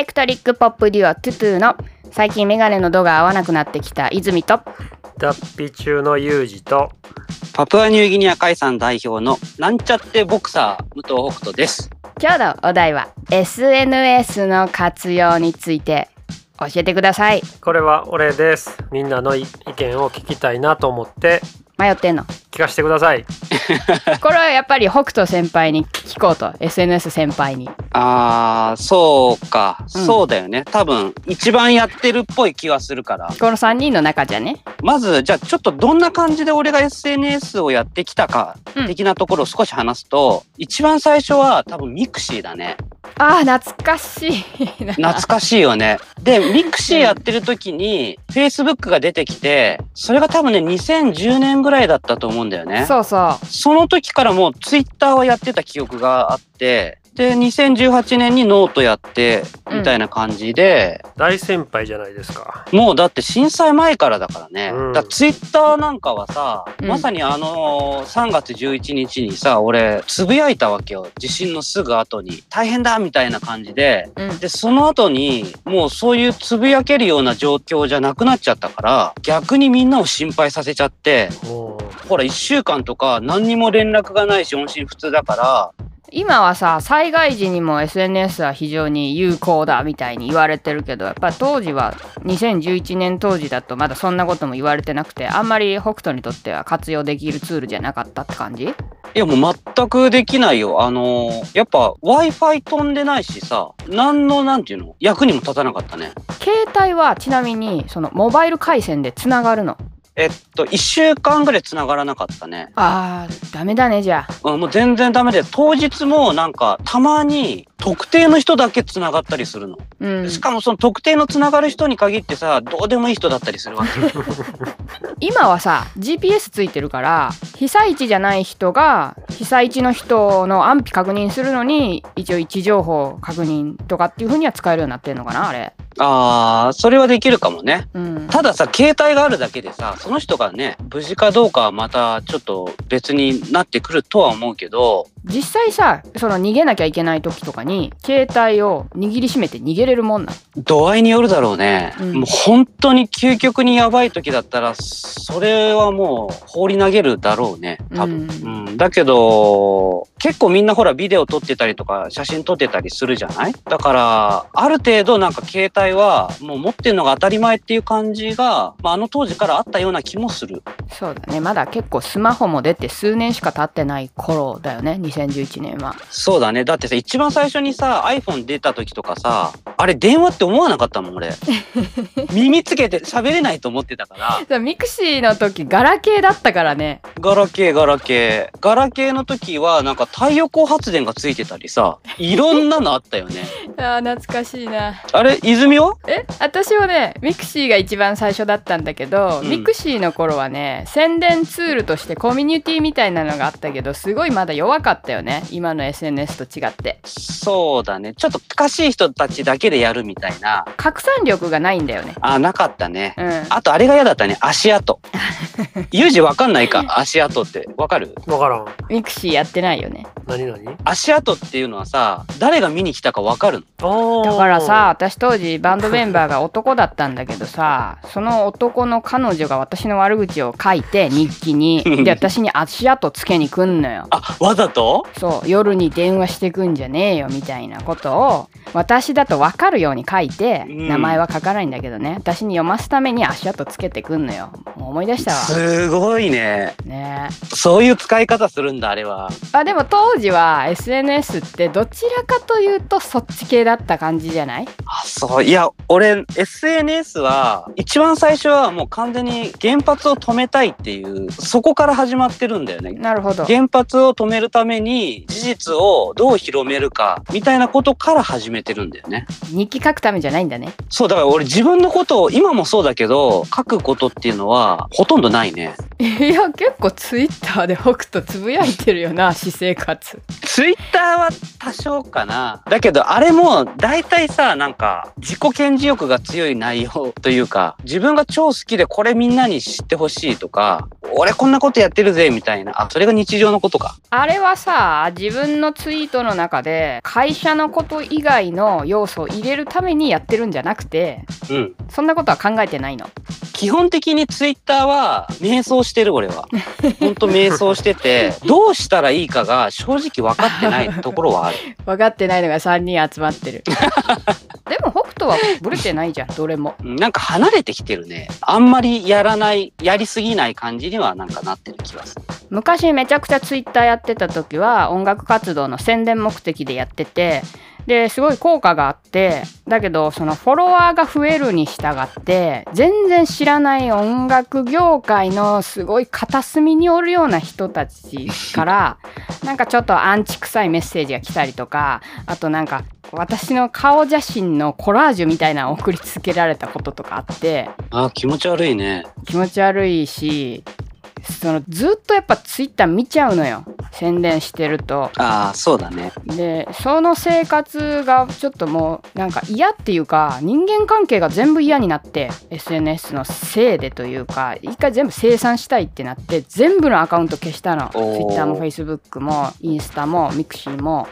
レクトリックポップデュオトゥトゥの最近メガネの度が合わなくなってきた泉と。脱皮中のユージと。パプアニューギニア海産代表のなんちゃってボクサー武藤北斗です。今日のお題は SNS の活用について教えてください。これは俺です。みんなの意見を聞きたいなと思って。迷ってんの？聞かせてください。これはやっぱり北斗先輩に聞こうと。SNS 先輩にあー、そうか、うんそうだよね。多分一番やってるっぽい気はするから。この3人の中じゃねまず、じゃあちょっとどんな感じで俺が SNS をやってきたか、うん的なところを少し話すと、一番最初は多分ミクシーだね。あー懐かしいな懐かしいよね。で、ミクシーやってる時に、Facebook が出てきて、それが多分ね、2010年ぐらいだったと思うんだよね。そうそその時からもうツイッターはやってた記憶があって、で、2018年にノートやって、みたいな感じで、大先輩じゃないですかもうだって震災前からだからね。うんだツイッターなんかはさ、うんまさにあのー3月11日にさ、俺、つぶやいたわけよ。地震のすぐ後に。大変だみたいな感じで。う、うん、で、その後に、もうそういうつぶやけるような状況じゃなくなっちゃったから、逆にみんなを心配させちゃって、もほら、1週間とか何にも連絡がないし、音信不通だから、今はさ災害時にも SNS は非常に有効だみたいに言われてるけどやっぱ当時は2011年当時だとまだそんなことも言われてなくてあんまり北斗にとっては活用できるツールじゃなかったって感じ？いやもう全くできないよ。あのーやっぱ Wi-Fi 飛んでないしさ、何のなんていうの役にも立たなかったね。携帯はちなみにそのモバイル回線でつながるのえっと、1週間ぐらい繋がらなかったね。あーダメだねじゃあうん、もう全然ダメで、当日もなんかたまに特定の人だけ繋がったりするの。うんしかもその特定の繋がる人に限ってさ、どうでもいい人だったりするわけ。今はさ GPS ついてるから被災地じゃない人が被災地の人の安否確認するのに一応位置情報確認とかっていう風には使えるようになってるのかなあれあー、それはできるかもね。うんたださ、携帯があるだけでさ、その人がね、無事かどうかはまたちょっと別になってくるとは思うけど、実際さその逃げなきゃいけない時とかに携帯を握りしめて逃げれるもんなの度合いによるだろうね。うんもう本当に究極にやばい時だったら、それはもう放り投げるだろうね。多分。ううんだけど、結構みんなほらビデオ撮ってたりとか写真撮ってたりするじゃない？だから、ある程度なんか携帯はもう持ってるのが当たり前っていう感じが、まあ、あの当時からあったような気もする。そうだねまだ結構スマホも出て数年しか経ってない頃だよね2011年はそうだね。だってさ、一番最初にさ、iPhone 出た時とかさ、あれ電話って思わなかったもん、俺。耳つけて喋れないと思ってたから。ミクシーの時ガラケーだったからねガラケー、ガラケー。ガラケーの時は、なんか太陽光発電がついてたりさ、いろんなのあったよね。あー懐かしいなあれ、泉は？え私はねミクシーが一番最初だったんだけど、うんミクシーの頃はね宣伝ツールとしてコミュニティみたいなのがあったけどすごいまだ弱かったよね 今の SNS と違ってそうだね。ちょっと近しい人たちだけでやるみたいな。拡散力がないんだよねあ、なかったね。うんあと、あれが嫌だったね。足跡。ユージわかんないか？足跡って。わかる？うわからん。ミクシーやってないよね。何何？足跡っていうのはさ、誰が見に来たかわかるの？だからさ私当時バンドメンバーが男だったんだけどさその男の彼女が私の悪口を書いて日記に。で私に足跡つけに来んのよ。あ、わざと？そう。夜に電話してくんじゃねえよみたいなことを私だと分かるように書いて、うん。名前は書かないんだけどね。私に読ますために足跡つけてくんのよ。もう思い出したわすごいね。ねそういう使い方するんだ、あれは。あでも当時は SNS ってどちらかというとそっち系だった感じじゃない？あ、そう。いや、俺、SNS は、一番最初はもう完全に原発を止めたいっていう、そこから始まってるんだよね。なるほど原発を止めるために事実をどう広めるかみたいなことから始めてるんだよね。日記書くためじゃないんだねそうだから俺自分のことを今もそうだけど書くことっていうのはほとんどないね。いや結構ツイッターで北斗つぶやいてるよな 私生活ツイッターは多少かな。だけどあれも大体さなんか自己顕示欲が強い内容というか自分が超好きでこれみんなに知ってほしいとか俺こんなことやってるぜみたいなあそれが日常のことか。あれはさ自分のツイートの中で会社のこと以外の要素を入れるためにやってるんじゃなくてうん。そんなことは考えてないの基本的にツイッターは迷走してる俺は。ほんと迷走してて、どうしたらいいかが正直分かってないところはある。分かってないのが3人集まってる でも北斗はブレてないじゃんどれもなんか離れてきてるね。あんまりやらない、やりすぎない感じにはなんかなってる気がする。昔めちゃくちゃツイッターやってた時は音楽活動の宣伝目的でやっててですごい効果があってだけどそのフォロワーが増えるに従って全然知らない音楽業界のすごい片隅におるような人たちからなんかちょっとアンチ臭いメッセージが来たりとかあとなんか私の顔写真のコラージュみたいなのを送りつけられたこととかあってあー気持ち悪いね。気持ち悪いしそのずっとやっぱツイッター見ちゃうのよ宣伝してるとああ、そうだね。でその生活がちょっともうなんか嫌っていうか人間関係が全部嫌になって SNS のせいでというか一回全部清算したいってなって全部のアカウント消したの Twitter も Facebook もインスタもミクシーも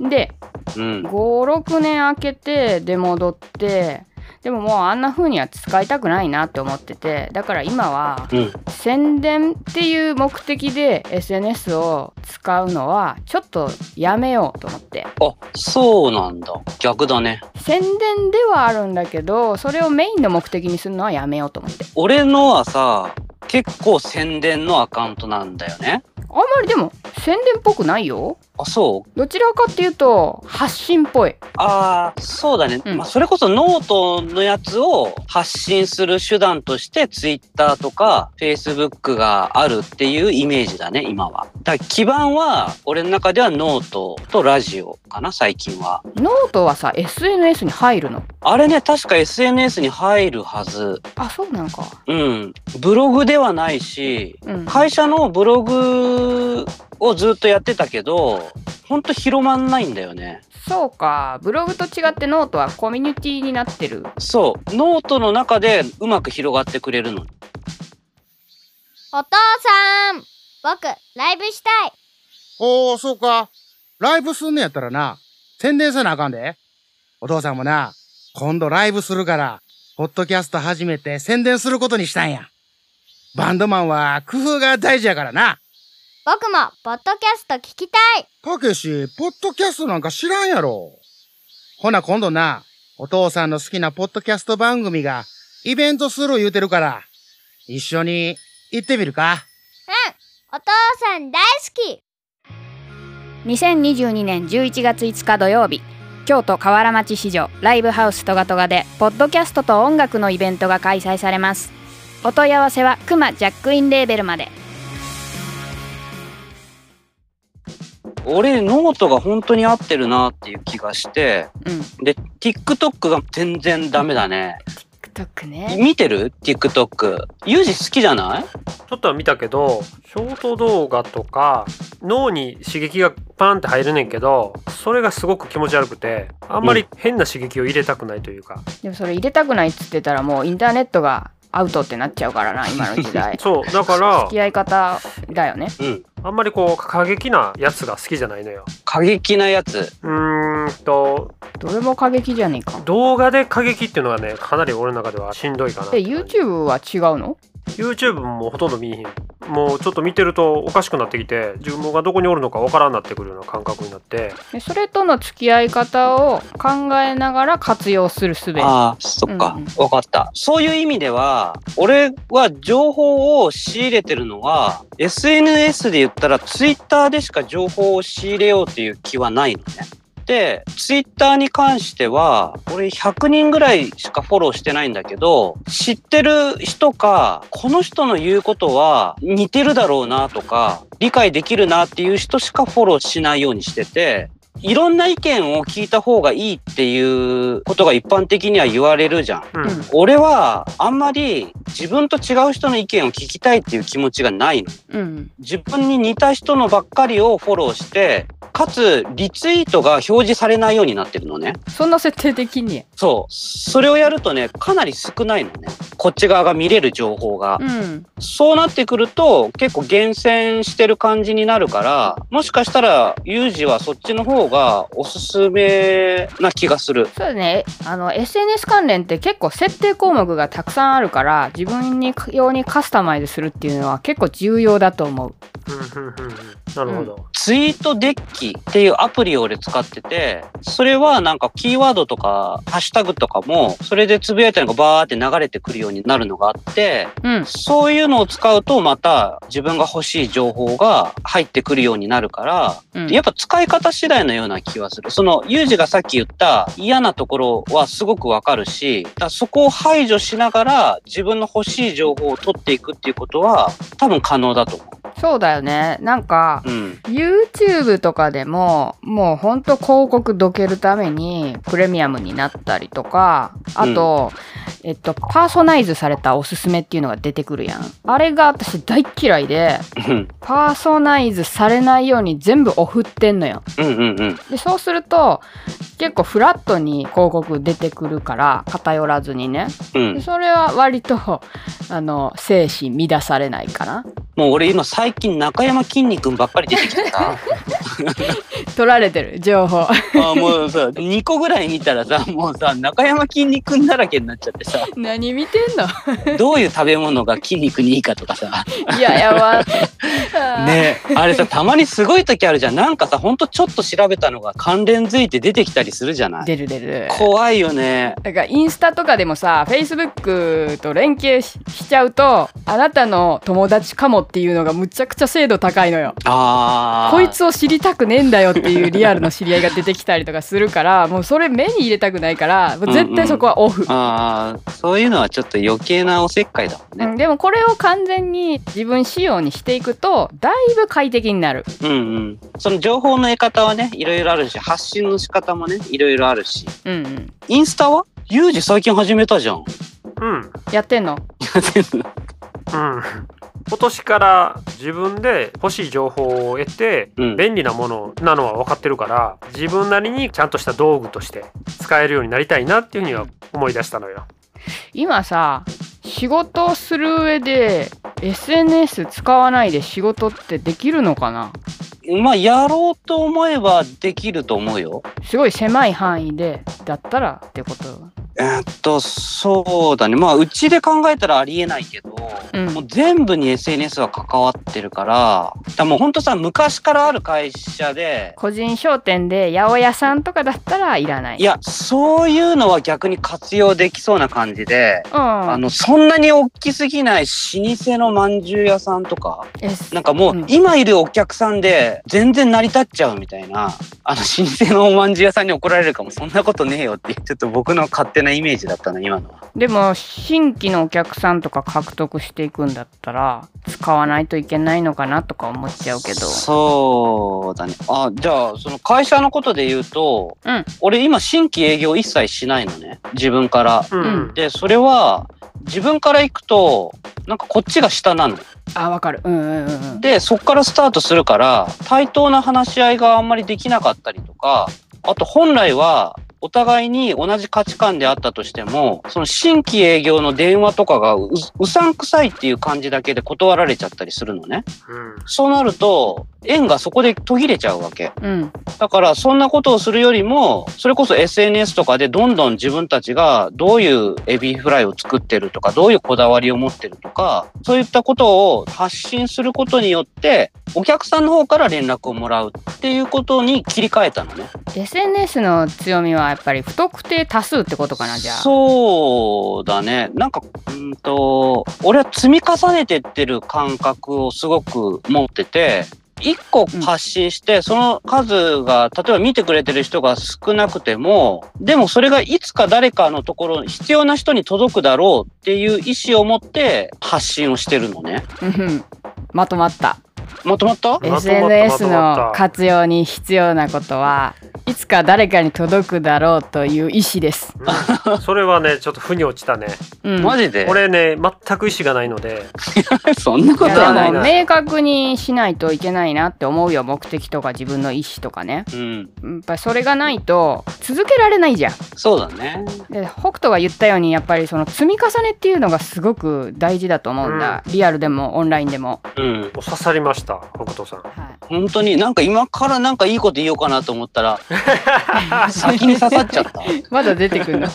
でうん。56年空けて出戻ってでももうあんな風には使いたくないなって思っててだから今はうん。宣伝っていう目的で SNS を使うのはちょっとやめようと思ってあ、そうなんだ。逆だね。宣伝ではあるんだけどそれをメインの目的にするのはやめようと思って俺のはさ、結構宣伝のアカウントなんだよね。あんまりでも宣伝っぽくないよあ、そう？どちらかっていうと発信っぽいああ、そうだね。うんまあ、それこそノートのやつを発信する手段として、ツイッターとか、フェイスブックがあるっていうイメージだね、今は。だ基盤は、俺の中ではノートとラジオかな、最近は。ノートはさ SNS に入るの？あれね、確か SNS に入るはず。あそうなんかうん。ブログではないし、うん会社のブログをずっとやってたけど、ほんと広まんないんだよね。そうかブログと違ってノートはコミュニティになってるそう。ノートの中でうまく広がってくれるの。お父さん僕、ライブしたい。おー、そうか。ライブすんのやったらな、宣伝せなあかんで。お父さんもな、今度ライブするから、ポッドキャスト始めて宣伝することにしたんや。バンドマンは工夫が大事やからな。僕も、ポッドキャスト聞きたい。たけし、ポッドキャストなんか知らんやろ。ほな今度な、お父さんの好きなポッドキャスト番組が、イベントする言うてるから、一緒に行ってみるか。お父さん大好き。2022年11月5日土曜日京都河原町市場ライブハウストガトガでポッドキャストと音楽のイベントが開催されますお問い合わせはクマジャックインレーベルまで俺、ノートが本当に合ってるなっていう気がして、うんで、TikTok が全然ダメだね。TikTok ね見てる ?TikTok。ユージ好きじゃない？ちょっとは見たけどショート動画とか脳に刺激がパンって入るねんけどそれがすごく気持ち悪くてあんまり変な刺激を入れたくないというか、でもそれ入れたくないっつってたらもうインターネットがアウトってなっちゃうからな 今の時代。そうだから付き合い方だよね。うん。あんまりこう過激なやつが好きじゃないのよ。過激なやつ？うーんとどれも過激じゃねえか。動画で過激っていうのがねかなり俺の中ではしんどいかな。で YouTube は違うの？YouTube もほとんど見えへんもうちょっと見てるとおかしくなってきて自分がどこにおるのかわからんなってくるような感覚になってでそれとの付き合い方を考えながら活用するすべああ、そっかうんうん。わ、かった。そういう意味では、俺は情報を仕入れてるのは、SNS で言ったら Twitter でしか情報を仕入れようっていう気はないのね。で、ツイッターに関しては、俺100人ぐらいしかフォローしてないんだけど、知ってる人か、この人の言うことは似てるだろうなとか、理解できるなっていう人しかフォローしないようにしてて、いろんな意見を聞いた方がいいっていうことが一般的には言われるじゃん。うん、うん俺はあんまり自分と違う人の意見を聞きたいっていう気持ちがないの。うん自分に似た人のばっかりをフォローして、かつリツイートが表示されないようになってるのね。そんな設定できんねそう。それをやるとね、かなり少ないのね。こっち側が見れる情報が。うんそうなってくると結構厳選してる感じになるから、もしかしたらユージはそっちの方がおすすめな気がする。そうだね。あの SNS 関連って結構設定項目がたくさんあるから自分に用にカスタマイズするっていうのは結構重要だと思う。うんうんうんうん。なるほど。ツイートデッキっていうアプリを俺使ってて、それはなんかキーワードとかハッシュタグとかも、それでつぶやいたのがバーって流れてくるようになるのがあって、うん。そういうのを使うとまた自分が欲しい情報が入ってくるようになるから、うん。やっぱ使い方次第のような気はする。その、ユージがさっき言った嫌なところはすごくわかるし、だそこを排除しながら自分の欲しい情報を取っていくっていうことは多分可能だと思うそうだよねなんかう。うん。YouTube とかでももうほんと広告どけるためにプレミアムになったりとかあと、えっとパーソナイズされたおすすめっていうのが出てくるやんあれが私大っ嫌いでうんパーソナイズされないように全部オフってんのようんうんうん。でそうすると結構フラットに広告出てくるから偏らずにねうんで。それは割とあの精神乱されないかなもう俺今最近中山きんに君ばっかり出てきてさ。取られてる情報。あもうさ2個ぐらい見たらさもうさ中山きんに君だらけになっちゃってさ。何見てんの？どういう食べ物が筋肉にいいかとかさ。いややば。ねあれさたまにすごい時あるじゃん。なんかさほんとちょっと調べたのが関連づいて出てきたりするじゃない？出る出る。怖いよね。だからインスタとかでもさ Facebook と連携ししちゃうとあなたの友達かもっていうのがむちゃくちゃ精度高いのよ。こいつを知りたくねえんだよっていうリアルの知り合いが出てきたりとかするからもうそれ目に入れたくないからもう絶対そこはオフ、あーそういうのはちょっと余計なおせっかいだもんね。うん、でもこれを完全に自分仕様にしていくとだいぶ快適になる。うんうん。その情報の得方はねいろいろあるし発信の仕方もねいろいろあるし。うんうん。インスタは？ユージ最近始めたじゃん。うん。やってんの？全部うん今年から自分で欲しい情報を得てうん便利なものなのは分かってるから自分なりにちゃんとした道具として使えるようになりたいなっていうふうには思い出したのよ。今さ仕事をする上で SNS 使わないで仕事ってできるのかな？まあやろうと思えばできると思うよ。すごい狭い範囲でだったらってこと？えーっとそうだね。まあうちで考えたらありえないけど、うん。もう全部に SNS は関わってるからだもうほんとさ昔からある会社で個人商店で八百屋さんとかだったらいらない。いやそういうのは逆に活用できそうな感じで、うん。あのそんなに大きすぎない老舗のまんじゅう屋さんとかえなんかもううん。今いるお客さんで全然成り立っちゃうみたいな、あの老舗のおまんじゅう屋さんに怒られるかもそんなことねえよっていうちょっと僕の勝手なイメージだったの今のは。でも新規のお客さんとか獲得していくんだったら使わないといけないのかなとか思っちゃうけどそうだね。あ、じゃあその会社のことで言うと、うん俺今新規営業一切しないのね。自分から。うんうんで、それは自分から行くと、なんかこっちが下なの。あわかる。うんうんうんうん。で、そっからスタートするから、対等な話し合いがあんまりできなかったりとか、あと本来は、お互いに同じ価値観であったとしても、その新規営業の電話とかがううさんくさいっていう感じだけで断られちゃったりするのね。うん。そうなると、縁がそこで途切れちゃうわけ。うんだから、そんなことをするよりも、それこそ SNS とかでどんどん自分たちがどういうエビフライを作ってるとか、どういうこだわりを持ってるとか、そういったことを発信することによって、お客さんの方から連絡をもらうっていうことに切り替えたのね。SNS の強みはやっぱり不特定多数ってことかなじゃあそうだね。なんか、うんと、俺は積み重ねてってる感覚をすごく持ってて、一個発信して、その数が、例えば見てくれてる人が少なくても、でもそれがいつか誰かのところ、必要な人に届くだろうっていう意思を持って発信をしてるのね。うん。まとまった。まとまった？まとまった SNS の活用に必要なことはいつか誰かに届くだろうという意志です。うん。それはねちょっと腑に落ちたね。うん、マジで？俺ね全く意思がないので。そんなことはないな。明確にしないといけないなって思うよ目的とか自分の意思とかね。うん。やっぱりそれがないと続けられないじゃん。そうだね。で北斗が言ったようにやっぱりその積み重ねっていうのがすごく大事だと思うんだ、リアルでもオンラインでも、うん。刺さりました北斗さん。はい、本当になんか今からなんかいいこと言おうかなと思ったら、先に刺さっちゃった。まだ出てくるの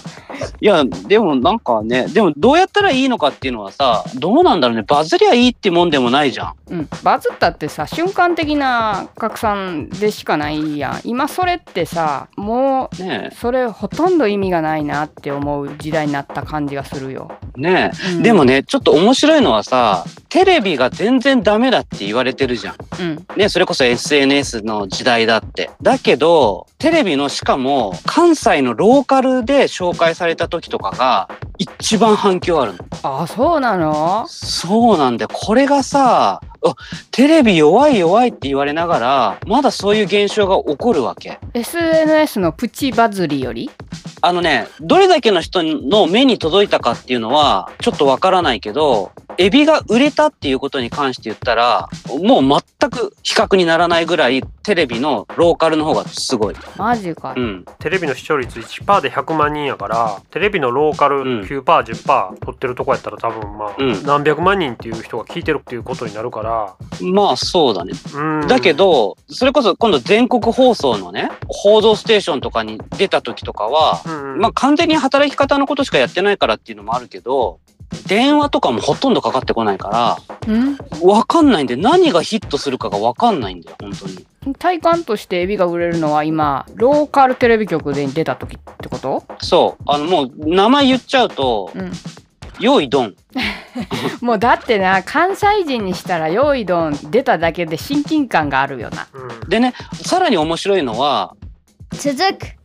や、でもなんかね、でもどうやったらいいのかっていうのはさ、どうなんだろうね。バズりゃいいってもんでもないじゃん。うん、バズったってさ瞬間的な拡散でしかないやん今それってさもうねそれほとんど意味がないなって思う時代になった感じがするよ、え。ねえ。うんでもね、ちょっと面白いのはさ、テレビが全然ダメだって言われてるじゃん。うんね、それこそ SNS の時代だって。だけど、テレビのしかも関西のローカルで紹介された時とかが一番反響あるの。あそうなの？そうなんだよ。これがさ、あテレビ弱い弱いって言われながら、まだそういう現象が起こるわけ。SNS のプチバズりより？あのね、どれだけの人の目に届いたかっていうのは、ちょっとわからないけど、エビが売れたっていうことに関して言ったら、もう全く比較にならないぐらい、テレビのローカルの方がすごい。マジか、うん。テレビの視聴率1%で100万人やからテレビのローカルうん 9%10% 取ってるとこやったら多分まあ、うん何百万人っていう人が聞いてるっていうことになるからまあそうだね。うんだけど、それこそ今度全国放送のね、報道ステーションとかに出た時とかは、うんまあ完全に働き方のことしかやってないからっていうのもあるけど、電話とかもほとんどかかってこないから、うんわかんないんで何がヒットするかがわかんないんだよ、本当に。体感としてエビが売れるのは今ローカルテレビ局で出た時ってこと、そう。あのもう名前言っちゃうと、うん、用意ドン。もうだってな関西人にしたら用意ドン出ただけで親近感があるよなうんでね、さらに面白いのは、続く